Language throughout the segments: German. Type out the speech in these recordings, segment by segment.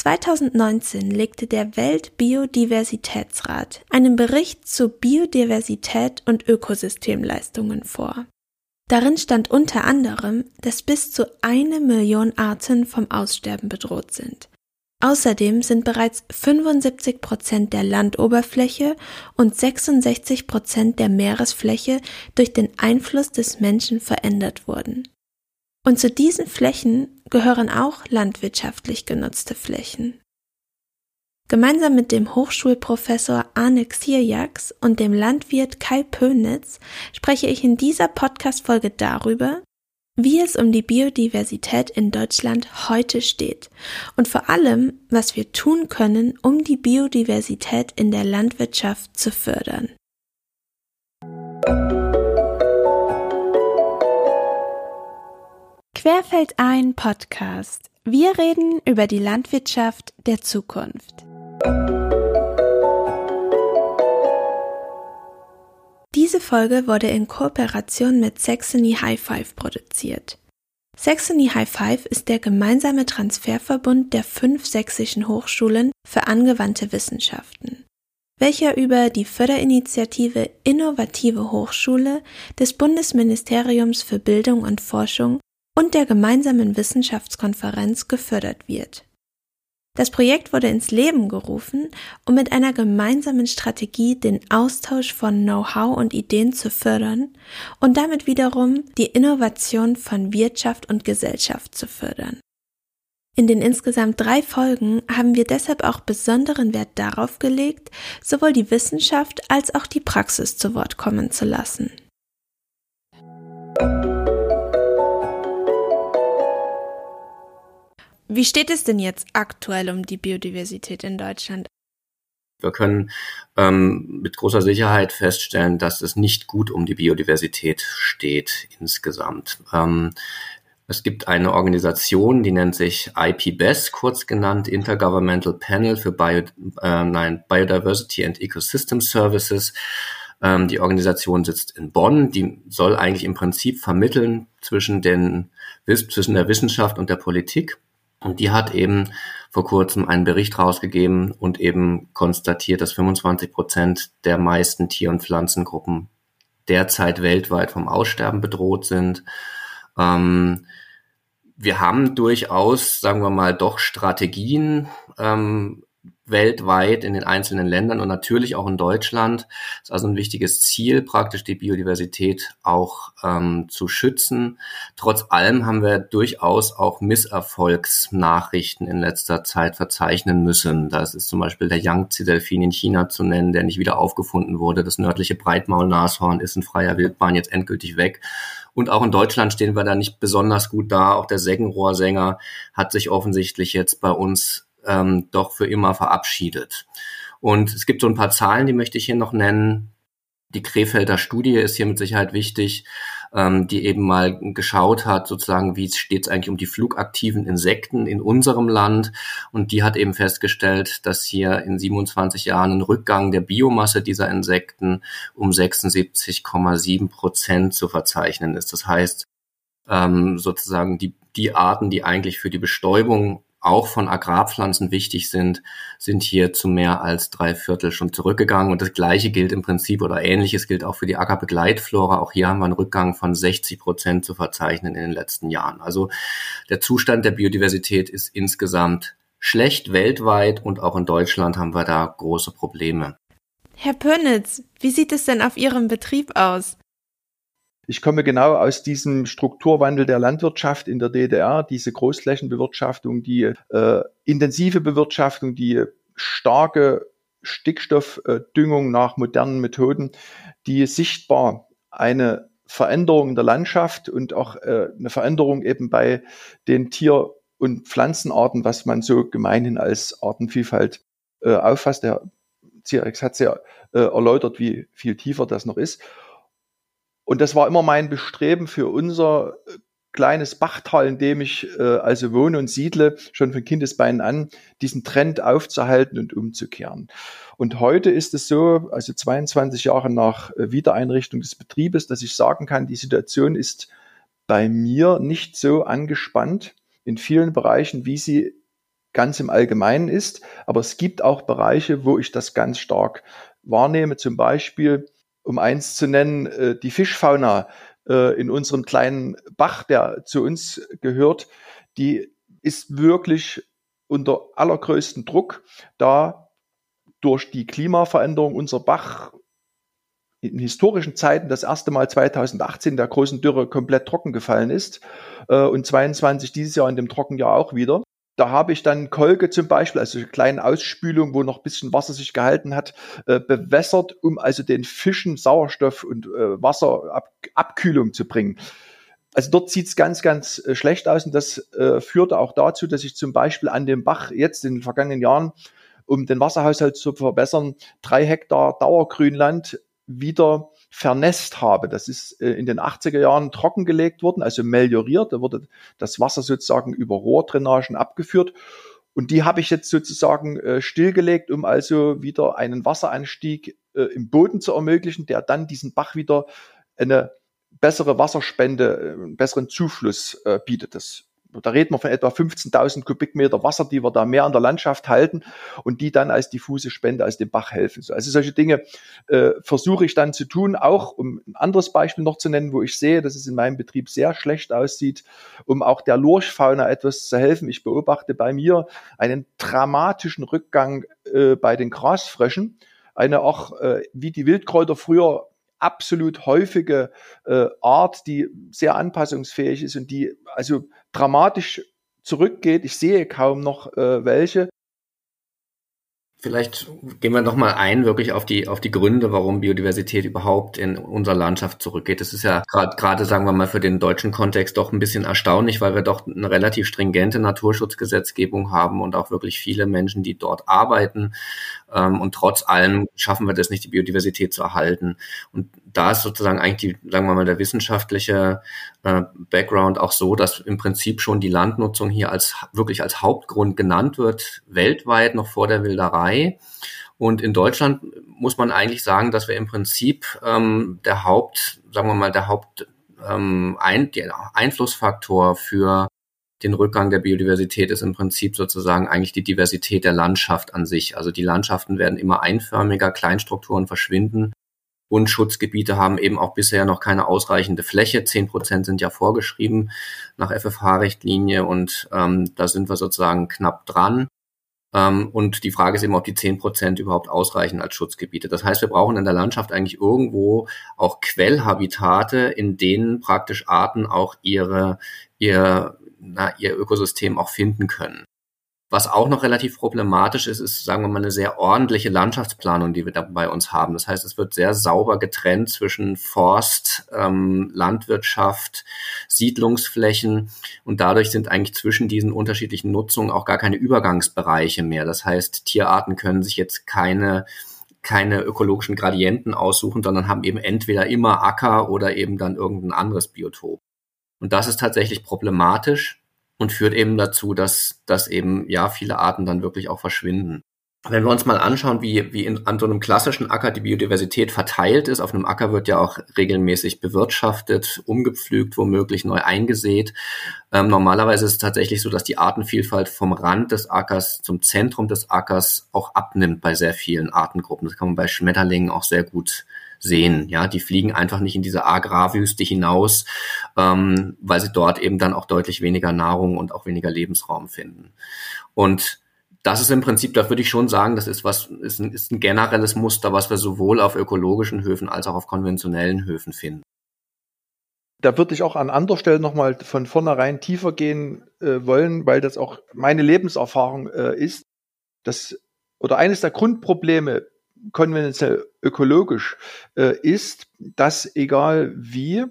2019 legte der Weltbiodiversitätsrat einen Bericht zu Biodiversität und Ökosystemleistungen vor. Darin stand unter anderem, dass bis zu eine Million Arten vom Aussterben bedroht sind. Außerdem sind bereits 75 Prozent der Landoberfläche und 66 Prozent der Meeresfläche durch den Einfluss des Menschen verändert worden. Und zu diesen Flächen gehören auch landwirtschaftlich genutzte Flächen. Gemeinsam mit dem Hochschulprofessor Arne Xirjaks und dem Landwirt Kai Pönitz spreche ich in dieser Podcast-Folge darüber, wie es um die Biodiversität in Deutschland heute steht und vor allem, was wir tun können, um die Biodiversität in der Landwirtschaft zu fördern. Querfeldein Podcast. Wir reden über die Landwirtschaft der Zukunft. Diese Folge wurde in Kooperation mit Saxony High Five produziert. Saxony High Five ist der gemeinsame Transferverbund der fünf sächsischen Hochschulen für angewandte Wissenschaften, welcher über die Förderinitiative Innovative Hochschule des Bundesministeriums für Bildung und Forschung und der gemeinsamen Wissenschaftskonferenz gefördert wird. Das Projekt wurde ins Leben gerufen, um mit einer gemeinsamen Strategie den Austausch von Know-how und Ideen zu fördern und damit wiederum die Innovation von Wirtschaft und Gesellschaft zu fördern. In den insgesamt drei Folgen haben wir deshalb auch besonderen Wert darauf gelegt, sowohl die Wissenschaft als auch die Praxis zu Wort kommen zu lassen. Wie steht es denn jetzt aktuell um die Biodiversität in Deutschland? Wir können ähm, mit großer Sicherheit feststellen, dass es nicht gut um die Biodiversität steht insgesamt. Ähm, es gibt eine Organisation, die nennt sich IPBES, kurz genannt Intergovernmental Panel für Bio, äh, nein, Biodiversity and Ecosystem Services. Ähm, die Organisation sitzt in Bonn. Die soll eigentlich im Prinzip vermitteln zwischen den zwischen der Wissenschaft und der Politik. Und die hat eben vor kurzem einen Bericht rausgegeben und eben konstatiert, dass 25 Prozent der meisten Tier- und Pflanzengruppen derzeit weltweit vom Aussterben bedroht sind. Ähm, wir haben durchaus, sagen wir mal, doch Strategien, ähm, weltweit in den einzelnen Ländern und natürlich auch in Deutschland. Es ist also ein wichtiges Ziel, praktisch die Biodiversität auch ähm, zu schützen. Trotz allem haben wir durchaus auch Misserfolgsnachrichten in letzter Zeit verzeichnen müssen. Das ist zum Beispiel der Yangtze-Delfin in China zu nennen, der nicht wieder aufgefunden wurde. Das nördliche Breitmaulnashorn ist in freier Wildbahn jetzt endgültig weg. Und auch in Deutschland stehen wir da nicht besonders gut da. Auch der Seggenrohrsänger hat sich offensichtlich jetzt bei uns ähm, doch für immer verabschiedet. Und es gibt so ein paar Zahlen, die möchte ich hier noch nennen. Die Krefelder Studie ist hier mit Sicherheit wichtig, ähm, die eben mal geschaut hat, sozusagen, wie steht es eigentlich um die flugaktiven Insekten in unserem Land. Und die hat eben festgestellt, dass hier in 27 Jahren ein Rückgang der Biomasse dieser Insekten um 76,7 Prozent zu verzeichnen ist. Das heißt, ähm, sozusagen die, die Arten, die eigentlich für die Bestäubung auch von Agrarpflanzen wichtig sind, sind hier zu mehr als drei Viertel schon zurückgegangen. Und das Gleiche gilt im Prinzip oder Ähnliches gilt auch für die Ackerbegleitflora. Auch hier haben wir einen Rückgang von 60 Prozent zu verzeichnen in den letzten Jahren. Also der Zustand der Biodiversität ist insgesamt schlecht weltweit und auch in Deutschland haben wir da große Probleme. Herr Pönitz, wie sieht es denn auf Ihrem Betrieb aus? Ich komme genau aus diesem Strukturwandel der Landwirtschaft in der DDR, diese Großflächenbewirtschaftung, die äh, intensive Bewirtschaftung, die starke Stickstoffdüngung nach modernen Methoden, die sichtbar eine Veränderung in der Landschaft und auch äh, eine Veränderung eben bei den Tier- und Pflanzenarten, was man so gemeinhin als Artenvielfalt äh, auffasst. Der Cirex hat sehr äh, erläutert, wie viel tiefer das noch ist. Und das war immer mein Bestreben für unser äh, kleines Bachtal, in dem ich äh, also wohne und siedle, schon von Kindesbeinen an, diesen Trend aufzuhalten und umzukehren. Und heute ist es so, also 22 Jahre nach äh, Wiedereinrichtung des Betriebes, dass ich sagen kann, die Situation ist bei mir nicht so angespannt in vielen Bereichen, wie sie ganz im Allgemeinen ist, aber es gibt auch Bereiche, wo ich das ganz stark wahrnehme. Zum Beispiel, um eins zu nennen, äh, die Fischfauna äh, in unserem kleinen Bach, der zu uns gehört, die ist wirklich unter allergrößten Druck, da durch die Klimaveränderung unser Bach in historischen Zeiten das erste Mal 2018 der großen Dürre komplett trocken gefallen ist äh, und 22 dieses Jahr in dem Trockenjahr auch wieder. Da habe ich dann Kolge zum Beispiel, also eine kleine Ausspülung, wo noch ein bisschen Wasser sich gehalten hat, äh, bewässert, um also den Fischen Sauerstoff und äh, Wasserabkühlung zu bringen. Also dort sieht es ganz, ganz äh, schlecht aus und das äh, führte auch dazu, dass ich zum Beispiel an dem Bach jetzt in den vergangenen Jahren, um den Wasserhaushalt zu verbessern, drei Hektar Dauergrünland wieder vernässt habe. Das ist äh, in den 80er Jahren trockengelegt worden, also melioriert. Da wurde das Wasser sozusagen über Rohrdrainagen abgeführt. Und die habe ich jetzt sozusagen äh, stillgelegt, um also wieder einen Wasseranstieg äh, im Boden zu ermöglichen, der dann diesen Bach wieder eine bessere Wasserspende, einen besseren Zufluss bietet. Das da reden wir von etwa 15.000 Kubikmeter Wasser, die wir da mehr an der Landschaft halten und die dann als diffuse Spende aus dem Bach helfen. Also solche Dinge äh, versuche ich dann zu tun, auch um ein anderes Beispiel noch zu nennen, wo ich sehe, dass es in meinem Betrieb sehr schlecht aussieht, um auch der Lurchfauna etwas zu helfen. Ich beobachte bei mir einen dramatischen Rückgang äh, bei den Grasfröschen. Eine auch, äh, wie die Wildkräuter früher absolut häufige äh, Art, die sehr anpassungsfähig ist und die also dramatisch zurückgeht. Ich sehe kaum noch äh, welche. Vielleicht gehen wir nochmal ein, wirklich auf die, auf die Gründe, warum Biodiversität überhaupt in unserer Landschaft zurückgeht. Das ist ja gerade, sagen wir mal, für den deutschen Kontext doch ein bisschen erstaunlich, weil wir doch eine relativ stringente Naturschutzgesetzgebung haben und auch wirklich viele Menschen, die dort arbeiten. Ähm, und trotz allem schaffen wir das nicht, die Biodiversität zu erhalten. Und da ist sozusagen eigentlich die, sagen wir mal, der wissenschaftliche äh, Background auch so, dass im Prinzip schon die Landnutzung hier als wirklich als Hauptgrund genannt wird, weltweit noch vor der Wilderei. Und in Deutschland muss man eigentlich sagen, dass wir im Prinzip ähm, der Haupt, sagen wir mal, der Haupt ähm, ein, der Einflussfaktor für den Rückgang der Biodiversität ist im Prinzip sozusagen eigentlich die Diversität der Landschaft an sich. Also die Landschaften werden immer einförmiger, Kleinstrukturen verschwinden und Schutzgebiete haben eben auch bisher noch keine ausreichende Fläche. Zehn Prozent sind ja vorgeschrieben nach FFH-Richtlinie und ähm, da sind wir sozusagen knapp dran. Ähm, und die Frage ist eben, ob die zehn Prozent überhaupt ausreichen als Schutzgebiete. Das heißt, wir brauchen in der Landschaft eigentlich irgendwo auch Quellhabitate, in denen praktisch Arten auch ihre, ihr, na, ihr Ökosystem auch finden können. Was auch noch relativ problematisch ist, ist, sagen wir mal, eine sehr ordentliche Landschaftsplanung, die wir da bei uns haben. Das heißt, es wird sehr sauber getrennt zwischen Forst, ähm, Landwirtschaft, Siedlungsflächen und dadurch sind eigentlich zwischen diesen unterschiedlichen Nutzungen auch gar keine Übergangsbereiche mehr. Das heißt, Tierarten können sich jetzt keine keine ökologischen Gradienten aussuchen, sondern haben eben entweder immer Acker oder eben dann irgendein anderes Biotop. Und das ist tatsächlich problematisch und führt eben dazu, dass, dass eben ja viele Arten dann wirklich auch verschwinden. Wenn wir uns mal anschauen, wie, wie in, an so einem klassischen Acker die Biodiversität verteilt ist, auf einem Acker wird ja auch regelmäßig bewirtschaftet, umgepflügt, womöglich neu eingesät. Ähm, normalerweise ist es tatsächlich so, dass die Artenvielfalt vom Rand des Ackers zum Zentrum des Ackers auch abnimmt bei sehr vielen Artengruppen. Das kann man bei Schmetterlingen auch sehr gut sehen. Ja, die fliegen einfach nicht in diese Agrarwüste hinaus, ähm, weil sie dort eben dann auch deutlich weniger Nahrung und auch weniger Lebensraum finden. Und das ist im Prinzip, da würde ich schon sagen, das ist was, ist ein, ist ein generelles Muster, was wir sowohl auf ökologischen Höfen als auch auf konventionellen Höfen finden. Da würde ich auch an anderer Stelle nochmal von vornherein tiefer gehen äh, wollen, weil das auch meine Lebenserfahrung äh, ist, dass oder eines der Grundprobleme konventionell ökologisch äh, ist, dass egal wie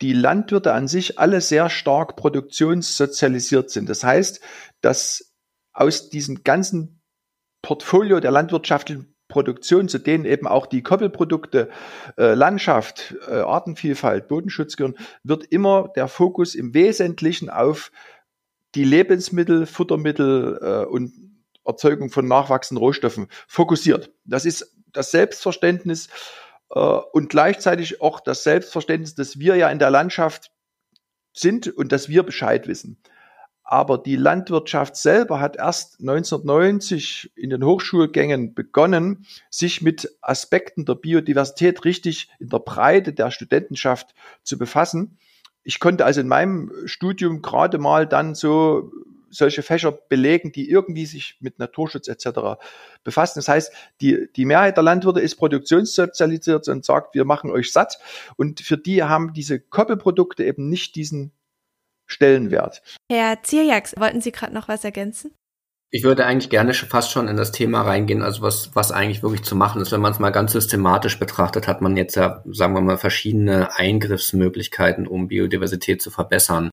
die Landwirte an sich alle sehr stark produktionssozialisiert sind. Das heißt, dass aus diesem ganzen Portfolio der landwirtschaftlichen Produktion, zu denen eben auch die Koppelprodukte, äh, Landschaft, äh, Artenvielfalt, Bodenschutz gehören, wird immer der Fokus im Wesentlichen auf die Lebensmittel, Futtermittel äh, und Erzeugung von nachwachsenden Rohstoffen fokussiert. Das ist das Selbstverständnis äh, und gleichzeitig auch das Selbstverständnis, dass wir ja in der Landschaft sind und dass wir Bescheid wissen. Aber die Landwirtschaft selber hat erst 1990 in den Hochschulgängen begonnen, sich mit Aspekten der Biodiversität richtig in der Breite der Studentenschaft zu befassen. Ich konnte also in meinem Studium gerade mal dann so solche Fächer belegen, die irgendwie sich mit Naturschutz etc. befassen. Das heißt, die, die Mehrheit der Landwirte ist produktionssozialisiert und sagt, wir machen euch satt. Und für die haben diese Koppelprodukte eben nicht diesen Stellenwert. Herr Zierjaks, wollten Sie gerade noch was ergänzen? Ich würde eigentlich gerne fast schon in das Thema reingehen, also was, was eigentlich wirklich zu machen ist. Wenn man es mal ganz systematisch betrachtet, hat man jetzt ja, sagen wir mal, verschiedene Eingriffsmöglichkeiten, um Biodiversität zu verbessern.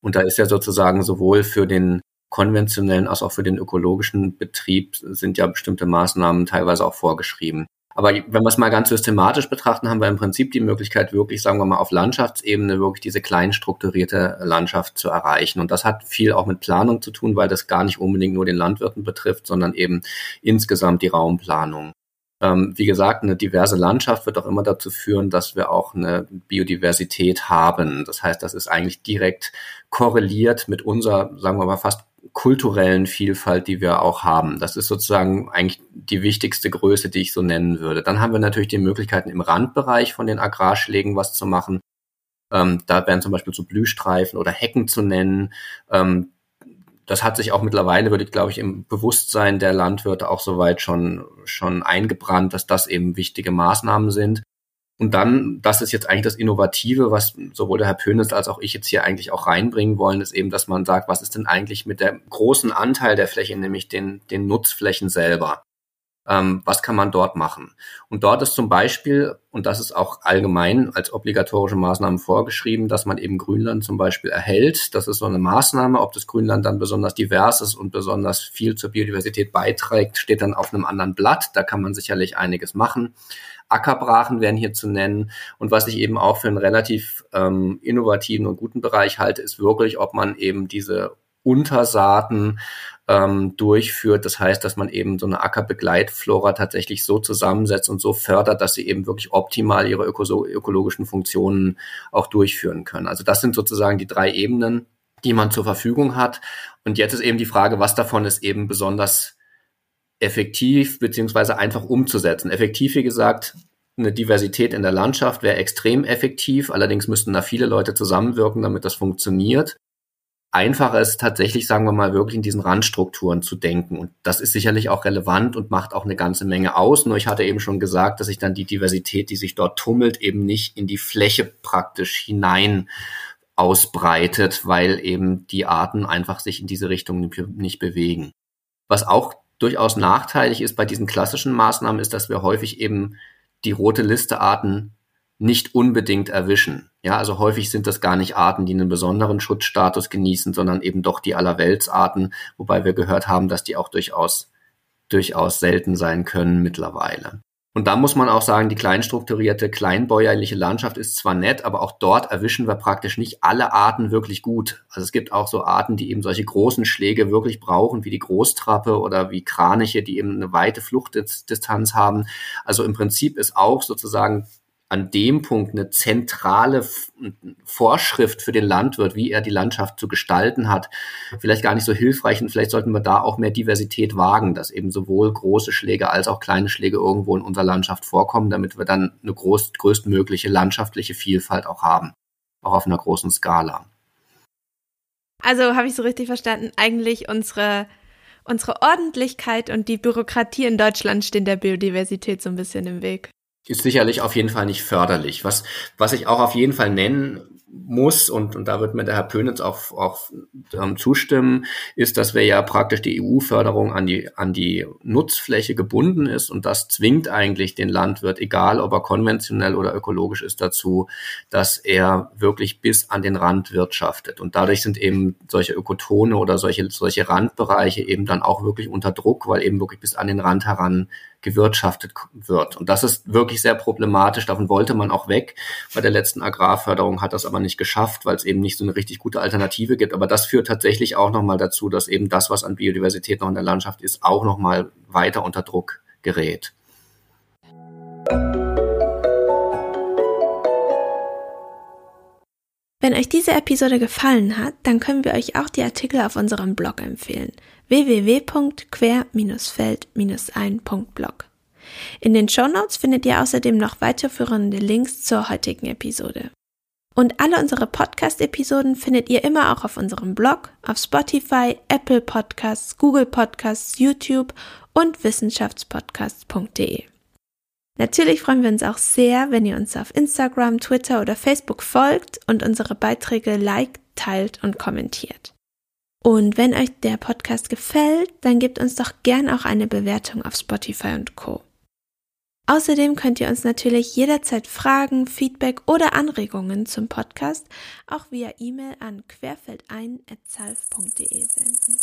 Und da ist ja sozusagen sowohl für den konventionellen als auch für den ökologischen Betrieb sind ja bestimmte Maßnahmen teilweise auch vorgeschrieben. Aber wenn wir es mal ganz systematisch betrachten, haben wir im Prinzip die Möglichkeit, wirklich, sagen wir mal, auf Landschaftsebene wirklich diese klein strukturierte Landschaft zu erreichen. Und das hat viel auch mit Planung zu tun, weil das gar nicht unbedingt nur den Landwirten betrifft, sondern eben insgesamt die Raumplanung. Ähm, wie gesagt, eine diverse Landschaft wird auch immer dazu führen, dass wir auch eine Biodiversität haben. Das heißt, das ist eigentlich direkt korreliert mit unserer, sagen wir mal, fast kulturellen Vielfalt, die wir auch haben. Das ist sozusagen eigentlich die wichtigste Größe, die ich so nennen würde. Dann haben wir natürlich die Möglichkeiten im Randbereich von den Agrarschlägen was zu machen. Ähm, da wären zum Beispiel so Blühstreifen oder Hecken zu nennen. Ähm, das hat sich auch mittlerweile, würde ich glaube ich, im Bewusstsein der Landwirte auch soweit schon, schon eingebrannt, dass das eben wichtige Maßnahmen sind. Und dann, das ist jetzt eigentlich das Innovative, was sowohl der Herr Pönes als auch ich jetzt hier eigentlich auch reinbringen wollen, ist eben, dass man sagt, was ist denn eigentlich mit der großen Anteil der Fläche, nämlich den, den Nutzflächen selber? Ähm, was kann man dort machen? Und dort ist zum Beispiel, und das ist auch allgemein als obligatorische Maßnahme vorgeschrieben, dass man eben Grünland zum Beispiel erhält. Das ist so eine Maßnahme. Ob das Grünland dann besonders divers ist und besonders viel zur Biodiversität beiträgt, steht dann auf einem anderen Blatt. Da kann man sicherlich einiges machen. Ackerbrachen wären hier zu nennen. Und was ich eben auch für einen relativ ähm, innovativen und guten Bereich halte, ist wirklich, ob man eben diese Untersaaten ähm, durchführt. Das heißt, dass man eben so eine Ackerbegleitflora tatsächlich so zusammensetzt und so fördert, dass sie eben wirklich optimal ihre öko ökologischen Funktionen auch durchführen können. Also das sind sozusagen die drei Ebenen, die man zur Verfügung hat. Und jetzt ist eben die Frage, was davon ist eben besonders effektiv beziehungsweise einfach umzusetzen. Effektiv, wie gesagt, eine Diversität in der Landschaft wäre extrem effektiv. Allerdings müssten da viele Leute zusammenwirken, damit das funktioniert. Einfacher ist tatsächlich, sagen wir mal, wirklich in diesen Randstrukturen zu denken. Und das ist sicherlich auch relevant und macht auch eine ganze Menge aus. Nur ich hatte eben schon gesagt, dass sich dann die Diversität, die sich dort tummelt, eben nicht in die Fläche praktisch hinein ausbreitet, weil eben die Arten einfach sich in diese Richtung nicht bewegen. Was auch durchaus nachteilig ist bei diesen klassischen Maßnahmen, ist, dass wir häufig eben die rote Liste Arten nicht unbedingt erwischen. Ja, also häufig sind das gar nicht Arten, die einen besonderen Schutzstatus genießen, sondern eben doch die Allerweltsarten, wobei wir gehört haben, dass die auch durchaus, durchaus selten sein können mittlerweile. Und da muss man auch sagen, die kleinstrukturierte, kleinbäuerliche Landschaft ist zwar nett, aber auch dort erwischen wir praktisch nicht alle Arten wirklich gut. Also es gibt auch so Arten, die eben solche großen Schläge wirklich brauchen, wie die Großtrappe oder wie Kraniche, die eben eine weite Fluchtdistanz haben. Also im Prinzip ist auch sozusagen an dem Punkt eine zentrale Vorschrift für den Landwirt, wie er die Landschaft zu gestalten hat, vielleicht gar nicht so hilfreich und vielleicht sollten wir da auch mehr Diversität wagen, dass eben sowohl große Schläge als auch kleine Schläge irgendwo in unserer Landschaft vorkommen, damit wir dann eine groß, größtmögliche landschaftliche Vielfalt auch haben, auch auf einer großen Skala. Also habe ich so richtig verstanden, eigentlich unsere unsere Ordentlichkeit und die Bürokratie in Deutschland stehen der Biodiversität so ein bisschen im Weg ist sicherlich auf jeden Fall nicht förderlich. Was, was ich auch auf jeden Fall nennen muss, und, und da wird mir der Herr Pönitz auch, auch ähm, zustimmen, ist, dass wir ja praktisch die EU-Förderung an die, an die Nutzfläche gebunden ist und das zwingt eigentlich den Landwirt, egal ob er konventionell oder ökologisch ist, dazu, dass er wirklich bis an den Rand wirtschaftet. Und dadurch sind eben solche Ökotone oder solche, solche Randbereiche eben dann auch wirklich unter Druck, weil eben wirklich bis an den Rand heran gewirtschaftet wird. Und das ist wirklich sehr problematisch. Davon wollte man auch weg. Bei der letzten Agrarförderung hat das aber nicht geschafft, weil es eben nicht so eine richtig gute Alternative gibt. Aber das führt tatsächlich auch nochmal dazu, dass eben das, was an Biodiversität noch in der Landschaft ist, auch nochmal weiter unter Druck gerät. Wenn euch diese Episode gefallen hat, dann können wir euch auch die Artikel auf unserem Blog empfehlen. www.quer-feld-ein.blog. In den Show Notes findet ihr außerdem noch weiterführende Links zur heutigen Episode. Und alle unsere Podcast-Episoden findet ihr immer auch auf unserem Blog, auf Spotify, Apple Podcasts, Google Podcasts, YouTube und wissenschaftspodcasts.de. Natürlich freuen wir uns auch sehr, wenn ihr uns auf Instagram, Twitter oder Facebook folgt und unsere Beiträge liked, teilt und kommentiert. Und wenn euch der Podcast gefällt, dann gebt uns doch gern auch eine Bewertung auf Spotify und Co. Außerdem könnt ihr uns natürlich jederzeit Fragen, Feedback oder Anregungen zum Podcast auch via E-Mail an querfeldein.zalf.de senden.